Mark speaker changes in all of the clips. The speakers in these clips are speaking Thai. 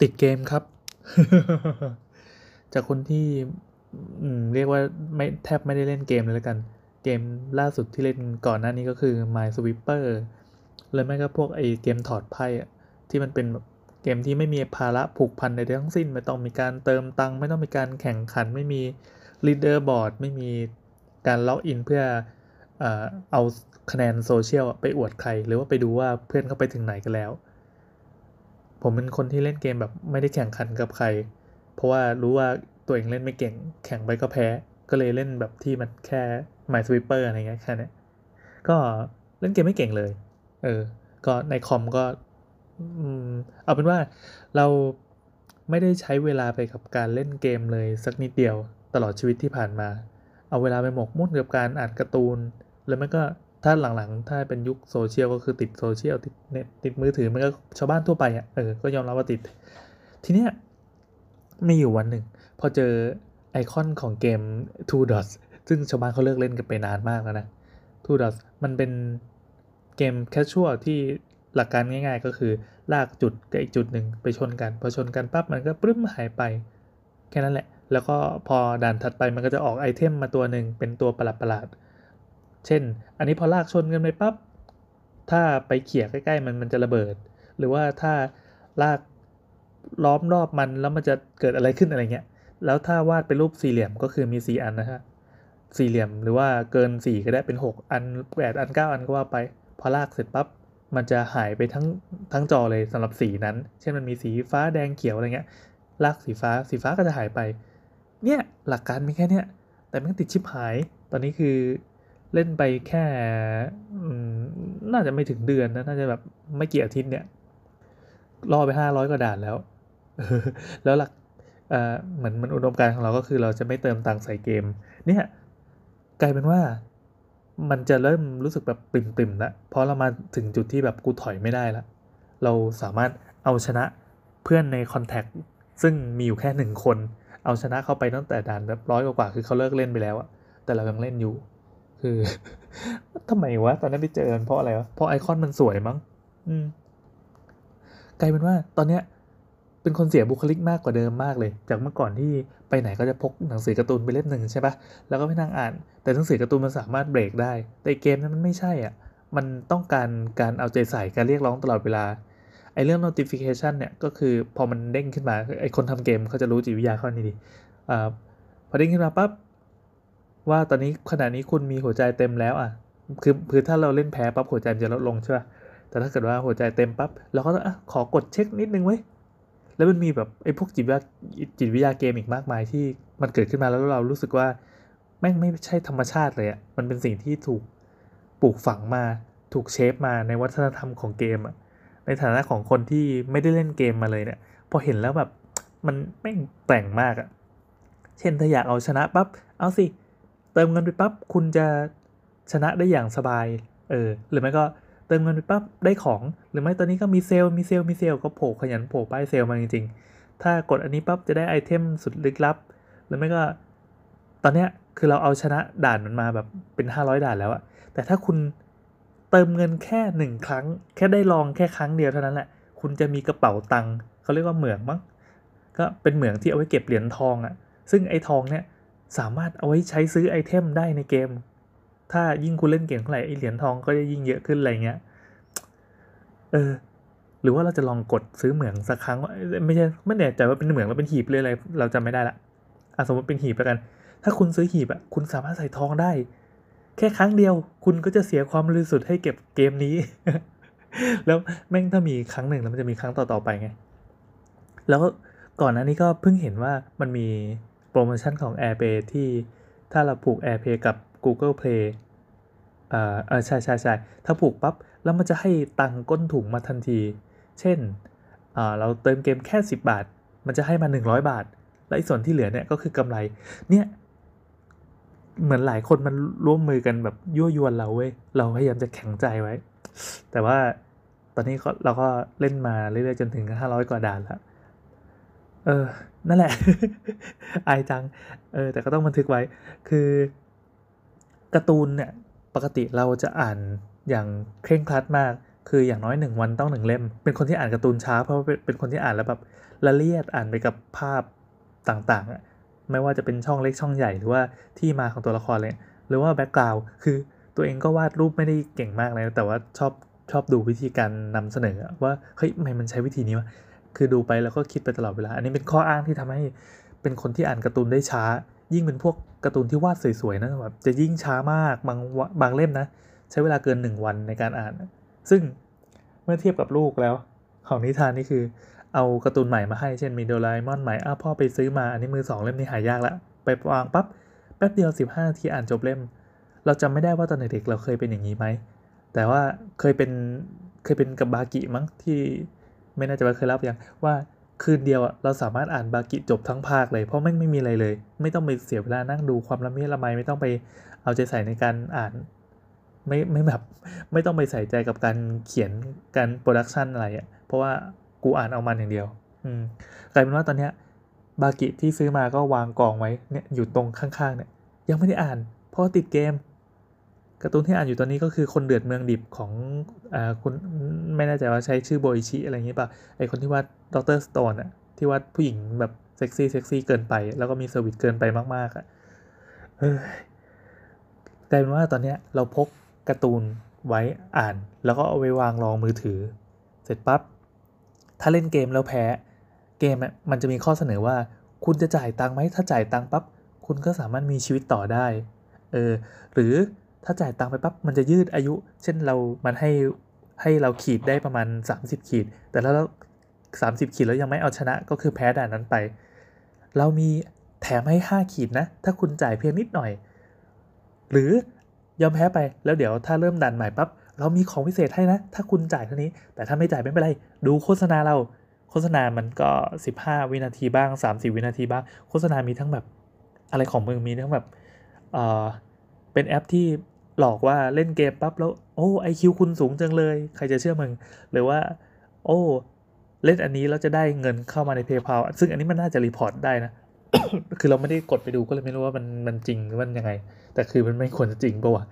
Speaker 1: ติดเกมครับ จากคนที่เรียกว่าไม่แทบไม่ได้เล่นเกมเลยแล้วกัน เกมล่าสุดที่เล่นก่อนหน้านี้ก็คือ Minesweeper เลยไม่ก็พวกไอเกมถอดไพ่อะที่มันเป็นเกมที่ไม่มีภาระผูกพันใดทั้งสิ้น ไม่ต้องมีการเติมตังค์ไม่ต้องมีการแข่งขัน ไม่มี leaderboard ไม่มีการ login เพื่อเอาคะแนนโซเชียลไปอวดใคร หรือว่าไปดูว่าเพื่อนเขาไปถึงไหนกันแล้ว ผมเป็นคนที่เล่นเกมแบบไม่ได้แข่งขันกับใคร เพราะว่ารู้ว่าตัวเองเล่นไม่เก่ง แข่งไปก็แพ้ ก็เลยเล่นแบบที่มันแค่ My Sweeper อะไรเงี้ยแค่นี้ก็เล่นเกมไม่เก่งเลย เออ ก็ในคอมก็เอาเป็นว่าเราไม่ได้ใช้เวลาไปกับการเล่นเกมเลยสักนิดเดียวตลอดชีวิตที่ผ่านมา เอาเวลาไปหมกมุ่นกับการอ่านการ์ตูน แล้วมันก็ ถ้าหลังๆ ถ้าเป็นยุคโซเชียลก็คือติดโซเชียลติดเน็ตติดมือถือมันก็ชาวบ้านทั่วไปอะ่ะเออก็ยอมรับว่าติด ทีเนี้ยมีอยู่วันหนึ่ง พอเจอไอคอนของเกม Two Dots ซึ่งชาวบ้านเขาเลิกเล่นกันไปนานมากแล้วนะ Two Dots มันเป็นเกม casual ที่หลักการง่ายๆ ก็คือลากจุดกับอีกจุดหนึ่งไปชนกัน พอชนกันปั๊บมันก็ปรึ้มหายไป แค่นั้นแหละ แล้วก็พอด่านถัดไปมันก็จะออก item มาตัวหนึ่งเป็นตัวประหลาดๆ เช่น อันนี้พอลากชนกันไปปั๊บ ถ้าไปเขี่ยใกล้ๆมันมันจะระเบิด หรือว่าถ้าลากล้อมรอบมันแล้วมันจะเกิดอะไรขึ้นอะไรเงี้ย แล้วถ้าวาดเป็นรูปสี่เหลี่ยมก็คือมี 4 อันนะฮะ สี่เหลี่ยมหรือว่าเกิน 4 ก็ได้เป็น 6 อัน8อัน 9 อันก็ว่าไป พอลากเสร็จปั๊บ มันจะหายไปทั้งทั้งจอเลยสำหรับสีนั้น เช่นมันมีสีฟ้าแดงเขียวอะไรเงี้ย ลากสีฟ้า สีฟ้าก็จะหายไป เนี่ยหลักการมีแค่เนี้ย แต่มันติดชิปหาย ตอนนี้คือ เล่นไปแค่น่าจะไม่ถึงเดือนนะน่าจะแบบไม่กี่อาทิตย์เนี่ยรอไปห้าร้อยกว่าด่านแล้ว แล้วหลักเหมือนมันอุดมการของเราก็คือเราจะไม่เติมตังค์ใส่เกม เนี่ยกลายเป็นว่ามันจะเริ่มรู้สึกแบบปริ่มๆแล้วเพราะเรามาถึงจุดที่แบบกูถอยไม่ได้ล้วเราสามารถเอาชนะเพื่อนในคอนแทคซึ่งมีอยู่แค่หนึ่งคน เอาชนะเข้าไปตั้งแต่ด่านแบบร้อยกว่าคือเขาเลิกเล่นไปแล้วอะแต่เรายังเล่นอยู่ คือทำไมวะตอนนั้นไปเจอเพราะอะไรวะเพราะไอคอนมันสวยมั้ง อืมกลายเป็นว่า ตอนเนี้ย เป็นคนเสียบุคลิกมากกว่าเดิมมากเลย จากเมื่อก่อนที่ไปไหนก็จะพกหนังสือการ์ตูนไปเล่มหนึ่งใช่ปะแล้วก็ไปนั่งอ่าน แต่หนังสือการ์ตูนมันสามารถเบรกได้ แต่เกมนั้นมันไม่ใช่อะ มันต้องการการเอาใจใส่การเรียกร้องตลอดเวลาไอ้เรื่อง notification เนี่ยก็คือพอมันเด้งขึ้นมาไอ้คนทำเกมเขาจะรู้จิตวิทยาข้อนี้ดีอ่าพอเด้งขึ้นมาปั๊บ ว่าตอนนี้ขณะนี้คุณมีหัวใจเต็มแล้วอะคือคือถ้าเราเล่นแพ้ปั๊บหัวใจมันจะลดลงใช่ป่ะแต่ถ้าเกิดว่าหัวใจเต็มปั๊บเราก็ต้องอะขอกดเช็คนิดนึงไว้แล้วมันมีแบบไอ้พวกจิตวิทยาจิตวิทยาเกมอีกมากมายที่มันเกิดขึ้นมาแล้วเรารู้สึกว่าแม่งไม่ใช่ธรรมชาติเลยอะ่ะมันเป็นสิ่งที่ถูกปลูกฝังมาถูก shape มาในวัฒนธรรมของเกมอะ่ะในฐานะของคนที่ไม่ได้เล่นเกมมาเลยเนี่ยพอเห็นแล้วแบบมันแม่งแปลกมากอะ่ะเช่นถ้าอยากเอาชนะปับ๊บเอาสิ เติมเงินไปปับ๊บคุณจะชนะได้อย่างสบาย เออ หรือไม่ก็เติมเงินไปปั๊บได้ของ หรือไม่ตอนนี้ก็มีเซลล์มีเซลล์มีเซลล์ก็โผล่ขยันโผล่ป้ายเซลล์มาจริงๆ ถ้ากดอันนี้ปั๊บจะได้ item สุดลึกลับ หรือไม่ก็ ตอนเนี้ยคือเราเอาชนะด่านมันมาแบบเป็น 500 ด่านแล้วอะแต่ถ้าคุณเติมเงินแค่หนึ่งครั้ง แค่ได้ลองแค่ครั้งเดียวเท่านั้นแหละ คุณจะมีกระเป๋าตังค์เขาเรียกว่าเหมืองมั้ง ก็เป็นเหมืองที่เอาไว้เก็บเหรียญทองอะซึ่งไอ้ทองเนี่ย สามารถเอาไว้ใช้ซื้อไอเทมได้ในเกม ถ้ายิ่งคุณเล่นเก่งเท่าไหร่ไอเหรียญทองก็จะยิ่งเยอะขึ้นอะไรเงี้ย เออ หรือว่าเราจะลองกดซื้อเหมืองสักครั้ง ไม่ใช่ไม่แน่ใจว่าเป็นเหมืองหรือเป็นหีบเลยอะไร เราจำไม่ได้ละอะสมมติเป็นหีบแล้วกัน ถ้าคุณซื้อหีบอะ คุณสามารถใส่ทองได้ แค่ครั้งเดียว คุณก็จะเสียความบริสุทธิ์ให้เก็บเกมนี้ แล้วแม่งถ้ามีครั้งหนึ่งแล้วมันจะมีครั้งต่อๆไปไง แล้วก่อนหน้านี้ก็เพิ่งเห็นว่ามันมี โปรโมชั่นของ AirPay ที่ถ้าเราผูก AirPay กับ Google Play อ่าเอใช่ใช่ใช่ถ้าผูกปับ๊บ แล้วมันจะให้ตังก้นถุงมาทันที เช่นอ่าเราเติมเกมแค่ 10 บาท มันจะให้มา 100 บาท และอีส่วนที่เหลือเนี่ยก็คือกำไร เนี่ย เหมือนหลายคนมันร่วมมือกันแบบยั่วยวนเราเว้ย เราพยายามจะแข็งใจไว้ แต่ว่าตอนนี้เราก็เล่นมาเรื่อยๆจนถึง 500 กว่าด่านแล้ว เออ นั่นแหละ อายจัง เออ แต่ก็ต้องบันทึกไว้ คือการ์ตูนเนี่ย ปกติเราจะอ่านอย่างเคร่งครัดมาก คืออย่างน้อยหนึ่งวันต้องหนึ่งเล่ม เป็นคนที่อ่านการ์ตูนช้า เพราะเป็นคนที่อ่านแล้วแบบละเลียดอ่านไปกับภาพต่างๆอะไม่ว่าจะเป็นช่องเล็กช่องใหญ่หรือว่าที่มาของตัวละครเลย หรือว่าแบ็กกราวด์คือตัวเองก็วาดรูปไม่ได้เก่งมากเลยแต่ว่าชอบชอบดูวิธีการนำเสนอว่าเฮ้ยทำไมมันใช้วิธีนี้วะ คือดูไปแล้วก็คิดไปตลอดเวลา อันนี้เป็นข้ออ้างที่ทำให้เป็นคนที่อ่านการ์ตูนได้ช้า ยิ่งเป็นพวกการ์ตูนที่วาดสวยๆนะแบบจะยิ่งช้ามากบางบางเล่มนะ ใช้เวลาเกิน 1 วันในการอ่าน ซึ่งเมื่อเทียบกับลูกแล้ว ของนิทานนี่คือ เอาการ์ตูนใหม่มาให้เช่นมีโดราเอมอนใหม่อ้าพ่อไปซื้อมาอันนี้มือสองเล่มนี้หายากละไปวางปั๊บแป๊บเดียว 15นาทีอ่านจบเล่ม เราจำไม่ได้ว่าตอนเด็กๆเราเคยเป็นอย่างนี้ไหมแต่ว่าเคยเป็นเคยเป็นกับบากิมั้งที่ ไม่น่าจะว่เคยเล่าอย่างว่าคืนเดียวเราสามารถอ่านบากิจบทั้งภาคเลยเพราะไม่ไม่มีอะไรเลย ไม่ต้องไปเสียเวลานั่งดูความละเมียดละไมไม่ต้องไปเอาใจใส่ในการอ่านไม่ไม่แบบไม่ต้องไปใส่ใจกับการเขียนการโปรดักชันอะไรอะ่ะเพราะว่ากูอ่านเอามันอย่างเดียวอืมกลายเป็นว่าตอนเนี้ยบากิที่ซื้อมาก็วางกองไว้เนี่ยอยู่ตรงข้างๆเนี่ยยังไม่ได้อ่านเพราะติดเกม การ์ตูนที่อ่านอยู่ตอนนี้ก็คือคนเดือดเมืองดิบของอคุณไม่แน่ใจว่าใช้ชื่อโบอิจิอะไรอย่างนี้ป่ะไอคนที่วาด Dr. Stone อะที่วาดผู้หญิงแบบเซ็กซี่เซ็กซี่เกินไป แล้วก็มี service เกินไปมากๆอะเฮ้ยกลายเป็นว่าตอนเนี้ยเราพกการ์ตูนไว้อ่าน แล้วก็เอาไว้วางรองมือถือ เสร็จปับ๊บถ้าเล่นเกมแล้วแพ้เกมมันจะมีข้อเสนอว่า คุณจะจ่ายตังค์ไหมถ้าจ่ายตังค์ปั๊บคุณก็สามารถมีชีวิตต่อได้เออหรือ ถ้าจ่ายตังค์ไปปั๊บมันจะยืดอายุ เช่นเรา มันให้ให้เราขีดได้ประมาณ 30 ขีด แต่แล้วเรา30ขีดแล้วยังไม่เอาชนะก็คือแพ้ด่านนั้นไป เรามีแถมให้ 5 ขีดนะ ถ้าคุณจ่ายเพียงนิดหน่อย หรือยอมแพ้ไปแล้วเดี๋ยวถ้าเริ่มด่านใหม่ปั๊บเรามีของพิเศษให้นะ ถ้าคุณจ่ายเท่านี้ แต่ถ้าไม่จ่ายไม่เป็นไร ดูโฆษณาเรา โฆษณามันก็ 15 วินาทีบ้าง 30 วินาทีบ้าง โฆษณามีทั้งแบบอะไรของมึงมีทั้งแบบเออ เป็นแอปที่หลอกว่าเล่นเกมปั๊บแล้วโอ้ไอคิวคุณสูงจังเลย ใครจะเชื่อมึง หรือว่า โอ้เล่นอันนี้แล้วจะได้เงินเข้ามาใน PayPal ซึ่งอันนี้มันน่าจะ report ได้นะ คือเราไม่ได้กดไปดูก็เลยไม่รู้ว่ามันมันจริงหรือมันยังไง แต่คือมันไม่ควรจะจริงปะวะ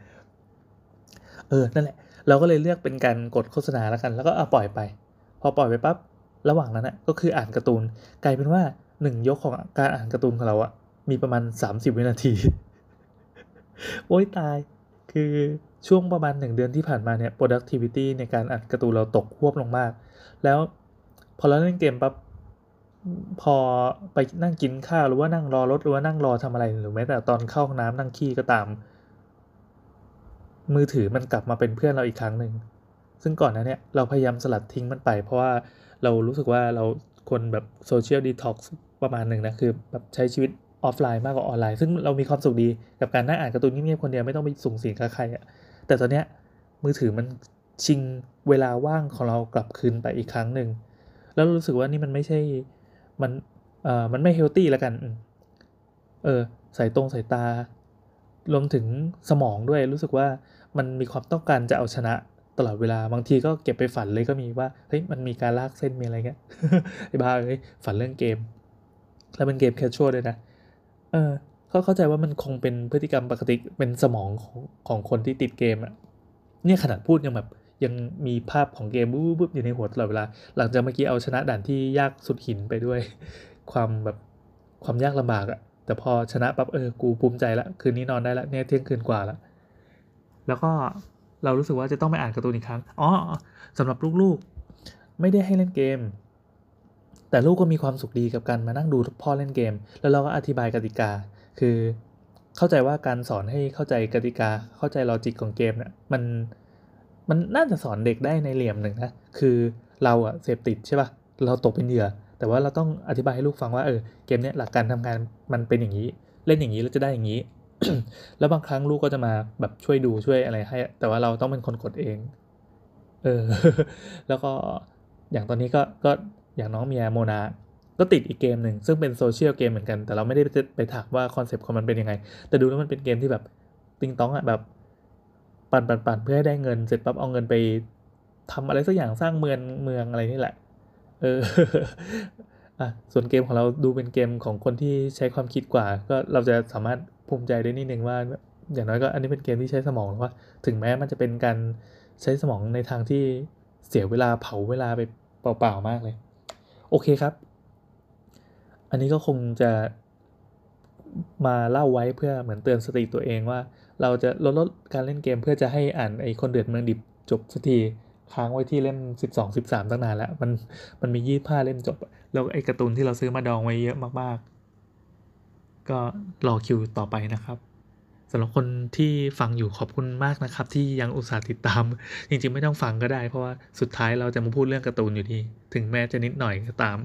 Speaker 1: เออ นั่นแหละ เราก็เลยเลือกเป็นการกดโฆษณาแล้วกัน แล้วก็เอาปล่อยไป พอปล่อยไปปั๊บ ระหว่างนั้นนะก็คืออ่านการ์ตูน กลายเป็นว่าหนึ่งยกของการอ่านการ์ตูนของเราอะมีประมาณ 30 วินาที โอ้ยตาย คือช่วงประมาณ1เดือนที่ผ่านมาเนี่ย productivity ในการอ่านการ์ตูนเราตกควบลงมาก แล้วพอเราเล่นเกมปั๊บพอไปนั่งกินข้าวหรือว่านั่งรอรถหรือว่านั่งรอทำอะไรหรือแม้แต่ตอนเข้าห้องน้ำนั่งขี้ก็ตาม มือถือมันกลับมาเป็นเพื่อนเราอีกครั้งหนึ่งซึ่งก่อนนั้นเนี่ยเราพยายามสลัดทิ้งมันไป เพราะว่าเรารู้สึกว่าเราคนแบบ social detox ประมาณหนึ่งนะคือแบบใช้ชีวิต ออฟไลน์มากกว่าออนไลน์ ซึ่งเรามีความสุขดีกับการนั่งอ่านการ์ตูนเงียบๆคนเดียวไม่ต้องไปส่งเสียงกับใครอะแต่ตอนเนี้ยมือถือมันชิงเวลาว่างของเรากลับคืนไปอีกครั้งหนึ่งแล้วรู้สึกว่านี่มันไม่ใช่มันเอ่อมันไม่ healthy แล้วกันเออสายตรงสายตารวมถึงสมองด้วยรู้สึกว่ามันมีความต้องการจะเอาชนะตลอดเวลาบางทีก็เก็บไปฝันเลยก็มีว่าเฮ้ยมันมีการลากเส้นมีอะไรเงี้ยไอ้บ้าเอ้ยฝันเรื่องเกม แล้วเป็นเกมแคชชวลด้วยนะเออเขาเข้าใจว่ามันคงเป็นพฤติกรรมปกติเป็นสมองของของคนที่ติดเกมอะเนี่ยขนาดพูดยังแบบยังมีภาพของเกมบุ๊บอยู่ในหัวตลอดเวลา หลังจากเมื่อกี้เอาชนะด่านที่ยากสุดหินไปด้วย ความแบบความยากลำบากอะแต่พอชนะปั๊บเออกูภูมิใจละคืนนี้นอนได้ละเนี่ยเที่ยงคืนกว่าละแล้วก็เรารู้สึกว่าจะต้องไปอ่านการ์ตูนอีกครั้งอ๋อสำหรับลูกๆ ไม่ได้ให้เล่นเกม แต่ลูกก็มีความสุขดีกับการมานั่งดูพ่อเล่นเกม แล้วเราก็อธิบายกติกา คือเข้าใจว่าการสอนให้เข้าใจกติกา เข้าใจลอจิกของเกมเนี่ยมันมันน่าจะสอนเด็กได้ในเหลี่ยมหนึ่งนะคือเราอะเสพติดใช่ปะ่ะเราตกเป็นเหยื่อ แต่ว่าเราต้องอธิบายให้ลูกฟังว่าเออเกมเนี้ยหลักการทำงานมันเป็นอย่างนี้ เล่นอย่างนี้เราจะได้อย่างนี้ แล้วบางครั้งลูกก็จะมาแบบช่วยดูช่วยอะไรให้ แต่ว่าเราต้องเป็นคนกดเอง เออ แล้วก็อย่างตอนนี้ก็ก็ อย่างน้องเมียโมนาก็ติดอีกเกมหนึ่งซึ่งเป็น social game เหมือนกัน แต่เราไม่ได้ไปถามว่า concept ของมันเป็นยังไง แต่ดูแล้วมันเป็นเกมที่แบบติงต้องอะแบบปั่นปั่นปั่นเพื่อให้ได้เงินเสร็จปั๊บเอาเงินไปทำอะไรสักอย่างสร้างเมืองเมืองอะไรนี่แหละ เอออะส่วนเกมของเราดูเป็นเกมของคนที่ใช้ความคิดกว่า ก็เราจะสามารถภูมิใจได้นิดนึงว่า อย่างน้อยก็อันนี้เป็นเกมที่ใช้สมองว่า ถึงแม้มันจะเป็นการใช้สมองในทางที่เสียเวลาเผาเวลาไปเปล่าๆมากเลย โอเคครับ อันนี้ก็คงจะมาเล่าไว้เพื่อเหมือนเตือนสติตัวเองว่า เราจะลดลดการเล่นเกมเพื่อจะให้อ่านไอ้คนเดือดเมืองดิบจบสักทีค้างไว้ที่เล่ม 12 13 ตั้งนานแล้ว มันมันมียี่ห้าเล่มจบ แล้วไอการ์ตูนที่เราซื้อมาดองไว้เยอะมากๆ ก็รอคิวต่อไปนะครับ สำหรับคนที่ฟังอยู่ขอบคุณมากนะครับ ที่ยังอุตส่าห์ติดตาม จริงๆไม่ต้องฟังก็ได้ เพราะว่าสุดท้ายเราจะมาพูดเรื่องการ์ตูนอยู่ดี ถึงแม้จะนิดหน่อยก็ตาม